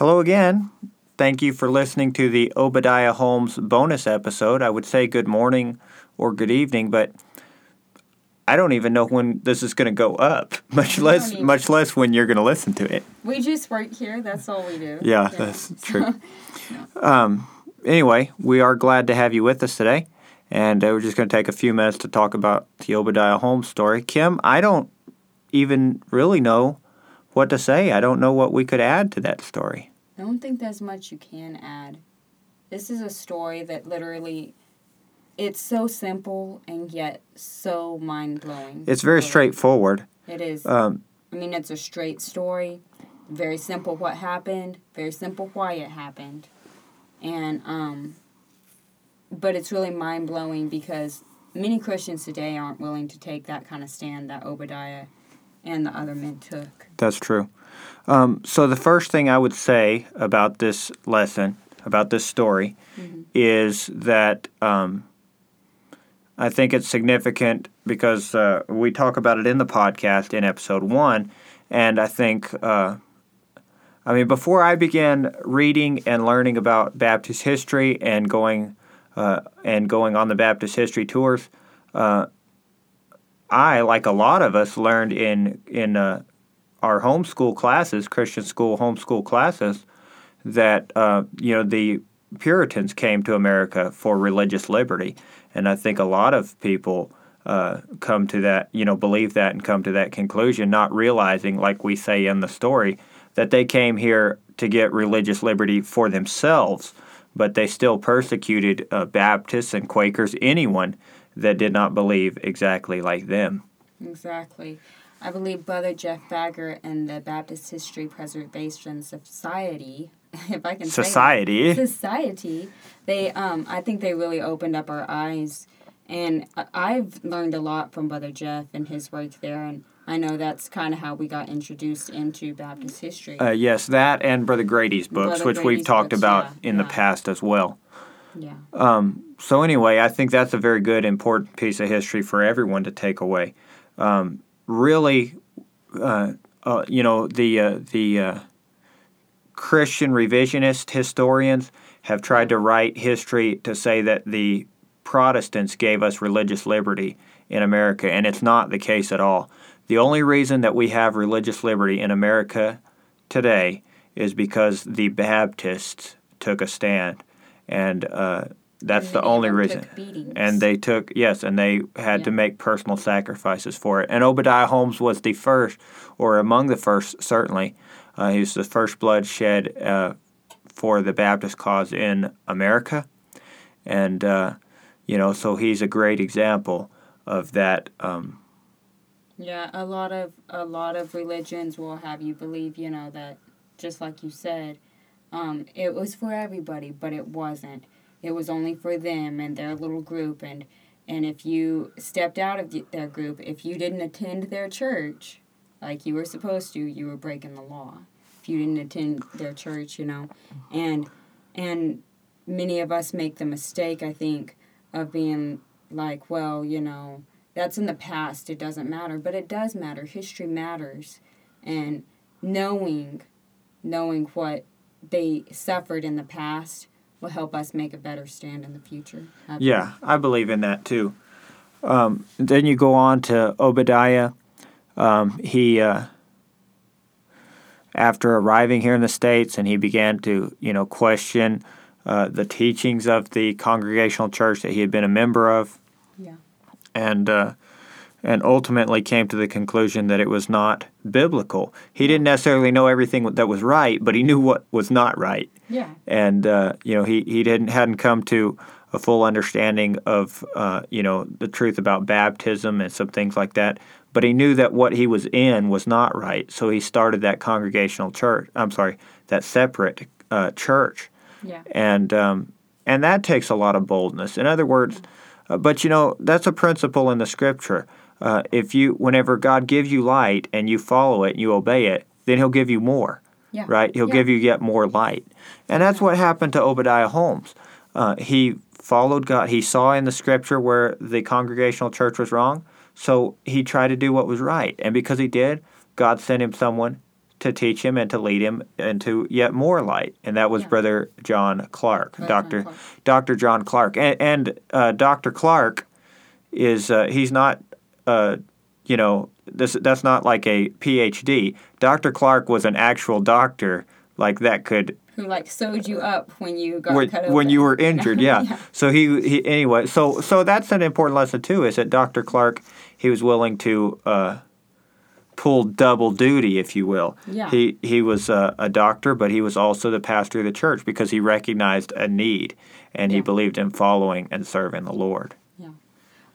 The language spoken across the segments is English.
Hello again. Thank you for listening to the Obadiah Holmes bonus episode. I would say good morning or good evening, but I don't even know when this is going to go up, much less much less when you're going to listen to it. We just work here. That's all we do. Yeah, that's true. um, anyway, we are glad to have you with us today, and uh, we're just going to take a few minutes to talk about the Obadiah Holmes story. Kim, I don't even really know what to say. I don't know what we could add to that story. I don't think there's much you can add. This is a story that literally, it's so simple and yet so mind blowing. It's very straightforward. It is. Um, I mean, it's a straight story. Very simple what happened. Very simple why it happened, and um. But it's really mind blowing because many Christians today aren't willing to take that kind of stand that Obadiah and the other men took. That's true. Um, so the first thing I would say about this lesson, about this story, is that um, I think it's significant because uh, we talk about it in the podcast in episode one, and I think. Uh, I mean, before I began reading and learning about Baptist history and going uh, and going on the Baptist history tours, uh, I, like a lot of us, learned in in uh, our homeschool classes, Christian school homeschool classes, that uh, you know the Puritans came to America for religious liberty, and I think a lot of people uh, come to that, you know, believe that and come to that conclusion, not realizing, like we say in the story, that they came here to get religious liberty for themselves, but they still persecuted uh, Baptists and Quakers, anyone that did not believe exactly like them. Exactly. I believe Brother Jeff Faggart and the Baptist History Preservation Society, if I can say Society. society, they um I think they really opened up our eyes, and I've learned a lot from Brother Jeff and his work there, and I know that's kind of how we got introduced into Baptist history. Uh, yes, that and Brother Grady's books, Brother which we've talked books, about yeah, in the past as well. Yeah. Um, so anyway, I think that's a very good, important piece of history for everyone to take away. Um, really, uh, uh, you know, the uh, the uh, Christian revisionist historians have tried to write history to say that the Protestants gave us religious liberty in America, and it's not the case at all. The only reason that we have religious liberty in America today is because the Baptists took a stand, and uh, that's And the only reason. And they took yes, and they had to make personal sacrifices for it. And Obadiah Holmes was the first, or among the first, certainly. Uh, he was the first blood shed uh, for the Baptist cause in America, and uh, you know, so he's a great example of that. Um, Yeah, a lot of a lot of religions will have you believe, you know, that just like you said, um, it was for everybody, but it wasn't. It was only for them and their little group, and and if you stepped out of the- their group, if you didn't attend their church, like you were supposed to, you were breaking the law. If you didn't attend their church, you know, and and many of us make the mistake, I think, of being like, well, you know, that's in the past. It doesn't matter, but it does matter. History matters, and knowing, knowing what they suffered in the past will help us make a better stand in the future. I. Yeah, I believe in that too. Um, then you go on to Obadiah. Um, he, uh, after arriving here in the states, and he began to, you know, question uh, the teachings of the Congregational Church that he had been a member of, Yeah. and uh, and ultimately came to the conclusion that it was not biblical. He didn't necessarily know everything that was right, but he knew what was not right Yeah. and uh, you know he he didn't hadn't come to a full understanding of uh, you know the truth about baptism and some things like that. But he knew that what he was in was not right, so he started that congregational church. I'm sorry, that separate uh, church, Yeah. and um, and that takes a lot of boldness. In other words, uh, but you know that's a principle in the scripture. Uh, if you, whenever God gives you light and you follow it and you obey it, then He'll give you more Yeah. right? He'll Yeah. give you yet more light. And that's what happened to Obadiah Holmes. Uh, he followed God. He saw in the scripture where the congregational church was wrong, so he tried to do what was right. And because he did, God sent him someone to teach him and to lead him into yet more light, and that was Yeah. Brother John Clark, Brother John Doctor Clark. Doctor John Clark, and, and uh, Doctor Clark is uh, he's not uh, you know this that's not like a PhD. Doctor Clark was an actual doctor like that could Who like sewed you up when you got when, when you were injured yeah. Yeah. so he, he anyway so so that's an important lesson too is that dr clark he was willing to uh, pull double duty if you will Yeah. he he was a, a doctor but he was also the pastor of the church because he recognized a need and he believed in following and serving the lord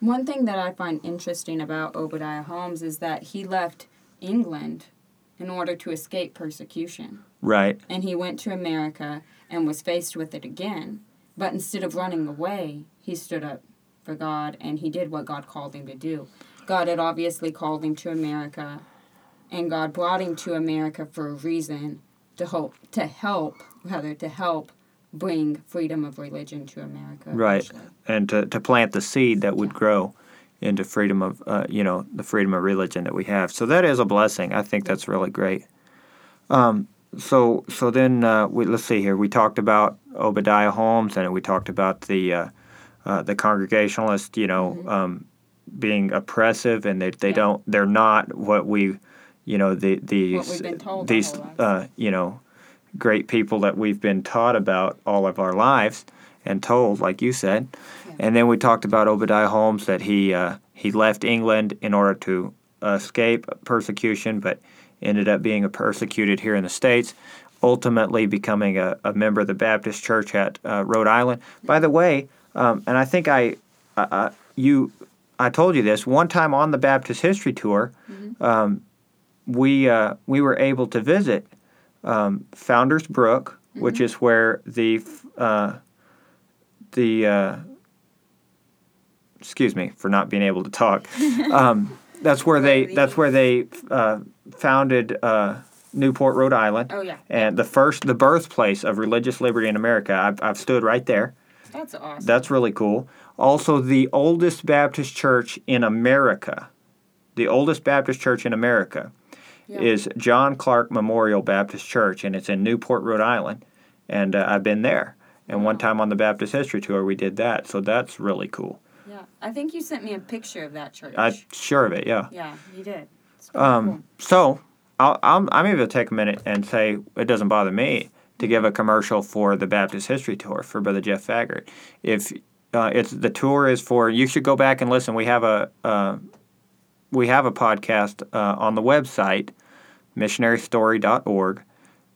One thing that I find interesting about Obadiah Holmes is that he left England in order to escape persecution. right And he went to America and was faced with it again. But instead of running away, he stood up for God and he did what God called him to do. God had obviously called him to America, and God brought him to America for a reason to hope to help rather to help bring freedom of religion to America. Right. eventually. and to, to plant the seed that would grow into freedom of uh, you know the freedom of religion that we have. So that is a blessing. I think that's really great. Um, so so then uh, we, let's see here. We talked about Obadiah Holmes, and we talked about the uh, uh, the Congregationalists. You know, um, being oppressive, and they they Mm-hmm. Yeah. don't they're not what we you know the these we've been told our these uh, you know great people that we've been taught about all of our lives and told, like you said. And then we talked about Obadiah Holmes that he uh, he left England in order to escape persecution, but ended up being persecuted here in the states. Ultimately, becoming a, a member of the Baptist Church at uh, Rhode Island. By the way, um, and I think I, uh, uh, you, I told you this one time on the Baptist History Tour. Um, we uh, we were able to visit um, Founders Brook, which is where the uh, the uh, excuse me for not being able to talk. Um, that's where they that's where they uh, founded uh, Newport, Rhode Island, Oh yeah, and the first the birthplace of religious liberty in America. I've, I've stood right there. that's awesome. That's really cool. Also, the oldest Baptist church in America, the oldest Baptist church in America, Yeah. is John Clark Memorial Baptist Church, and it's in Newport, Rhode Island. And uh, I've been there. And one time on the Baptist History Tour, we did that. So that's really cool. yeah, I think you sent me a picture of that church. I'm sure of it, yeah. yeah, you did. Um, so I'll, I'm, I'm able to take a minute and say it doesn't bother me to give a commercial for the Baptist History Tour for Brother Jeff Faggart. If uh, it's the tour is for, you should go back and listen. We have a uh, we have a podcast uh, on the website missionarystory.org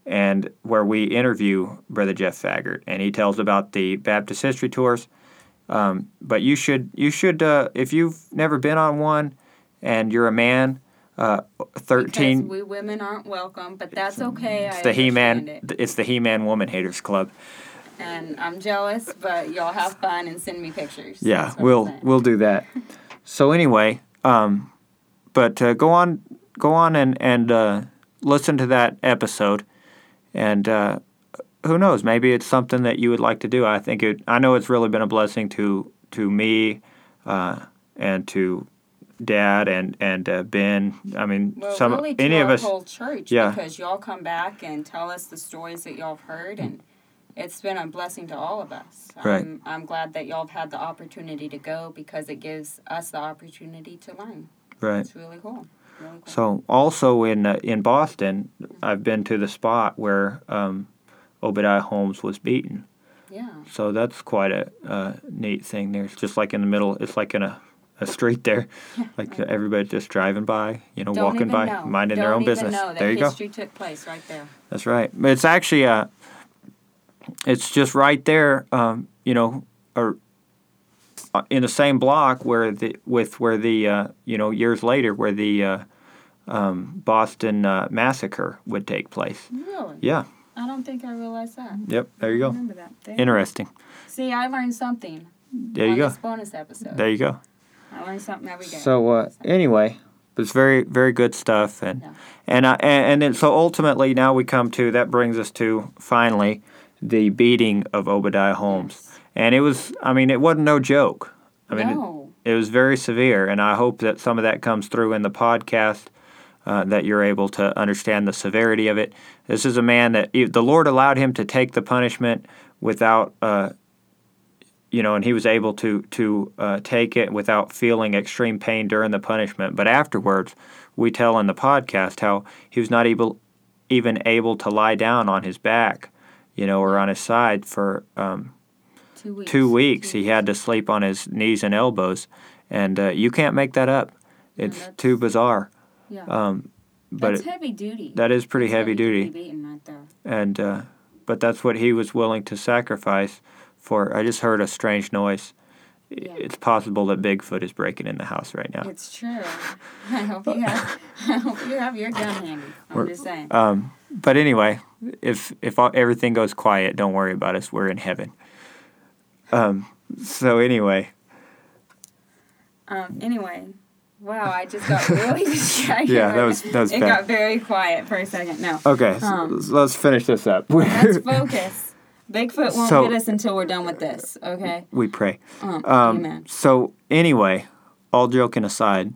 and where we interview Brother Jeff Faggart and he tells about the Baptist History Tours. Um, but you should you should uh, if you've never been on one and you're a man. Uh, Because Thirteen. we women aren't welcome, but that's okay. It's I the He-Man. it. It's the He Man Woman Haters Club. And I'm jealous, but y'all have fun and send me pictures. Yeah, That's what I'm we'll we'll do that. So anyway, um, but uh, go on, go on and and uh, listen to that episode, and uh, who knows? Maybe it's something that you would like to do. I think it. I know it's really been a blessing to to me, uh, and to Dad and and uh, Ben. I mean, Well, some really to any of us. whole church Yeah. because y'all come back and tell us the stories that y'all have heard and it's been a blessing to all of us. Right. I'm, I'm glad that y'all have had the opportunity to go because it gives us the opportunity to learn. Right. It's really cool. Really cool. So also in uh, in Boston, I've been to the spot where um, Obadiah Holmes was beaten. yeah. So that's quite a uh, neat thing. There, it's just like in the middle. It's like in a, a street there, like everybody just driving by, you know, Don't walking by, know. minding Don't their own business. Know that There you go. history took place right there. That's right. It's actually uh, it's just right there. Um, you know, or in the same block where the with where the uh, you know years later where the uh, um, Boston uh, massacre would take place. Really? Yeah. I don't think I realized that. Yep. There you I go. remember that. There. Interesting. See, I learned something There on you go. this bonus episode. There you go. I learn something every day. So uh, anyway, it's very very good stuff, and Yeah. and uh, and and then so ultimately now we come to that brings us to finally the beating of Obadiah Holmes, and it was I mean it wasn't no joke. I mean no. it, it was very severe, and I hope that some of that comes through in the podcast uh, that you're able to understand the severity of it. This is a man that the Lord allowed him to take the punishment without, uh, you know, and he was able to to uh, take it without feeling extreme pain during the punishment. But afterwards, we tell in the podcast how he was not able, even able to lie down on his back, you know, or on his side for um, Two weeks. two weeks. He had to sleep on his knees and elbows, and uh, you can't make that up. It's that's- too bizarre. Yeah. Um, but That's it- heavy duty. that is pretty That's heavy duty, beating right and uh, but that's what he was willing to sacrifice for. I just heard a strange noise. Yeah. It's possible that Bigfoot is breaking in the house right now. It's true. I hope you have. I hope you have your gun handy. I'm We're- just saying. Um, but anyway, if if all, everything goes quiet, don't worry about us. We're in heaven. Um, so anyway, Um. Anyway. Wow, I just got really distracted. Yeah, that was- that was It bad. got very quiet for a second. No. okay, so Um, let's finish this up. Let's focus. Bigfoot won't So- get us until we're done with this. Okay. we pray. Um, Um, amen. So anyway, all joking aside,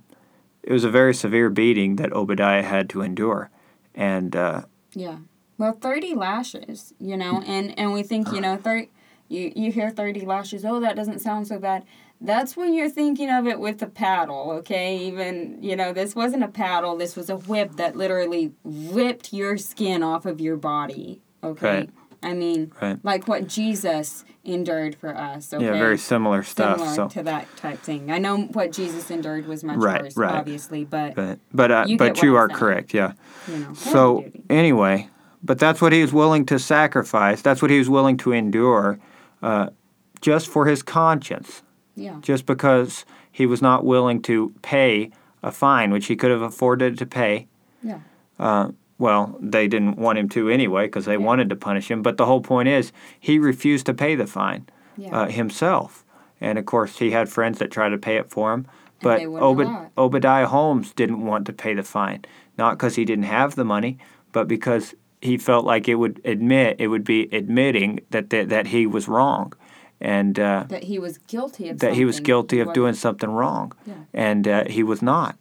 it was a very severe beating that Obadiah had to endure, and uh, Yeah. Well, thirty lashes, you know, and and we think, you know, thirty. You you hear thirty lashes. Oh, that doesn't sound so bad. That's when you're thinking of it with a paddle, okay? Even you know, this wasn't a paddle. This was a whip that literally ripped your skin off of your body. Okay. Right. I mean, Right. like what Jesus endured for us. Okay. yeah, very similar stuff. Similar so, to that type thing. I know what Jesus endured was much Right, worse, right. obviously, but but but uh, You but you are saying. correct. Yeah. you know. So anyway, but that's what he was willing to sacrifice. That's what he was willing to endure, uh, just for his conscience. yeah. Just because he was not willing to pay a fine, which he could have afforded to pay. Yeah. Uh, well, they didn't want him to anyway because they Yeah. wanted to punish him. But the whole point is, he refused to pay the fine Yeah. uh, himself. And of course, he had friends that tried to pay it for him. But they wouldn't allow Obed- it. Obadiah Holmes didn't want to pay the fine, not because he didn't have the money, but because he felt like it would admit it would be admitting that that, that he was wrong, and uh, that he was guilty of that he was guilty of doing something wrong, Yeah. and uh, he was not.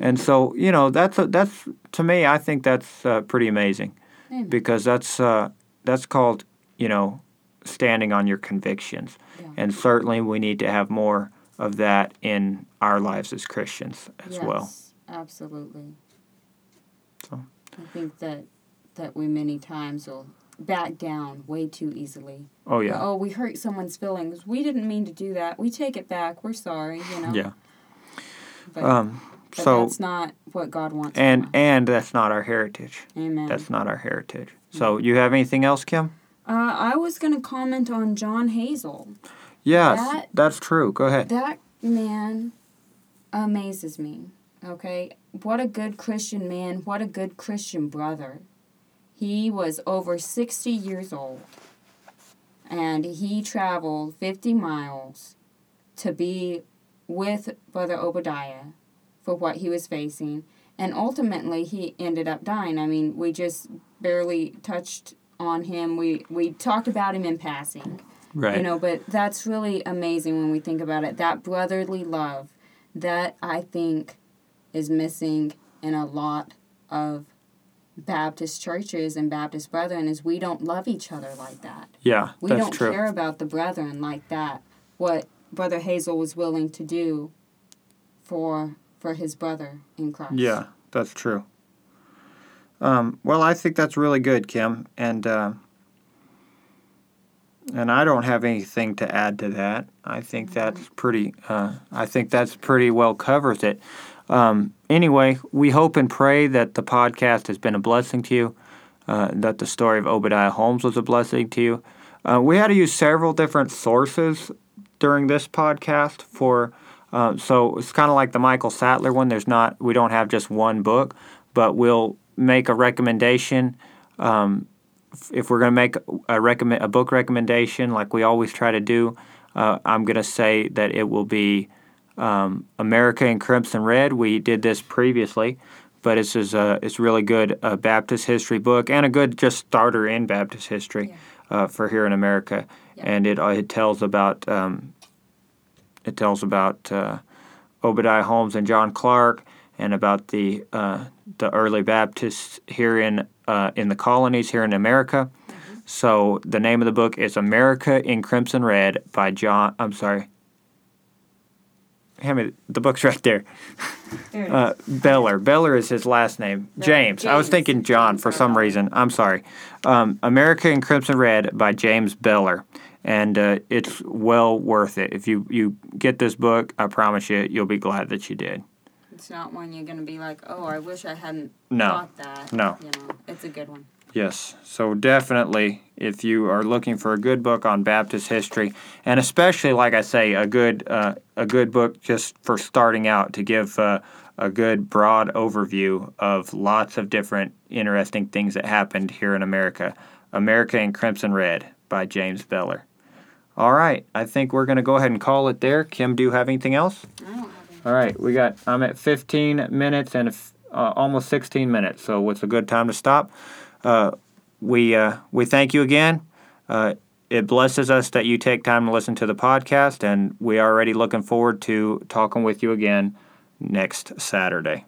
And so you know that's a, that's to me I think that's uh, pretty amazing Amen. because that's uh, that's called you know standing on your convictions, Yeah. and certainly we need to have more of that in our lives as Christians as yes, well. Absolutely. So. I think that that we many times will back down way too easily. Oh yeah, Oh, we hurt someone's feelings. We didn't mean to do that. We take it back. We're sorry. You know. yeah. But, Um, but so that's not what God wants. and and that's not our heritage. Amen. That's not our heritage. So you have anything else, Kim? uh, I was gonna comment on John Hazel. Yes, That- that's true. Go ahead. That man amazes me. Okay? What a good Christian man. What a good Christian brother. He was over 60 years old. And he traveled 50 miles to be with Brother Obadiah for what he was facing. And ultimately, he ended up dying. I mean, we just barely touched on him. We, we talked about him in passing. Right. You know, but that's really amazing when we think about it. That brotherly love that I think is missing in a lot of Baptist churches and Baptist brethren is we don't love each other like that. yeah, We that's don't true. care about the brethren like that. What Brother Hazel was willing to do for for his brother in Christ. Yeah, that's true. Um, well, I think that's really good, Kim, and uh, and I don't have anything to add to that. I think that's pretty. Uh, I think that's pretty well covers it. Um, anyway, we hope and pray that the podcast has been a blessing to you. Uh, that the story of Obadiah Holmes was a blessing to you. Uh, we had to use several different sources during this podcast for. Uh, so it's kind of like the Michael Sattler one. There's not. We don't have just one book, but we'll make a recommendation. Um, if we're going to make a recommend a book recommendation, like we always try to do, uh, I'm going to say that it will be um, America in Crimson Red. We did this previously, but this is a it's really good uh, Baptist history book and a good just starter in Baptist history uh, for here in America. Yeah. And it uh, it tells about um, it tells about uh, Obadiah Holmes and John Clark and about the uh, the early Baptists here in uh, in the colonies here in America. So the name of the book is America in Crimson Red by John. I'm sorry. Hand me the book's right there. There. Uh, Beller. Beller is his last name. Beller. James. I was thinking John for some reason. I'm sorry. Um, America in Crimson Red by James Beller. And uh, it's well worth it. If you, you get this book, I promise you, you'll be glad that you did. It's not one you're gonna be like, oh, I wish I hadn't No. thought that. No. You know, it's a good one. Yes. So definitely, if you are looking for a good book on Baptist history, and especially, like I say, a good uh, a good book just for starting out to give uh, a good broad overview of lots of different interesting things that happened here in America. America in Crimson Red by James Beller. All right, I think we're going to go ahead and call it there. Kim, do you have anything else? Have. All right, we got. I'm at 15 minutes and uh, almost 16 minutes, so it's a good time to stop. Uh, we uh, we thank you again. Uh, it blesses us that you take time to listen to the podcast, and we are already looking forward to talking with you again next Saturday.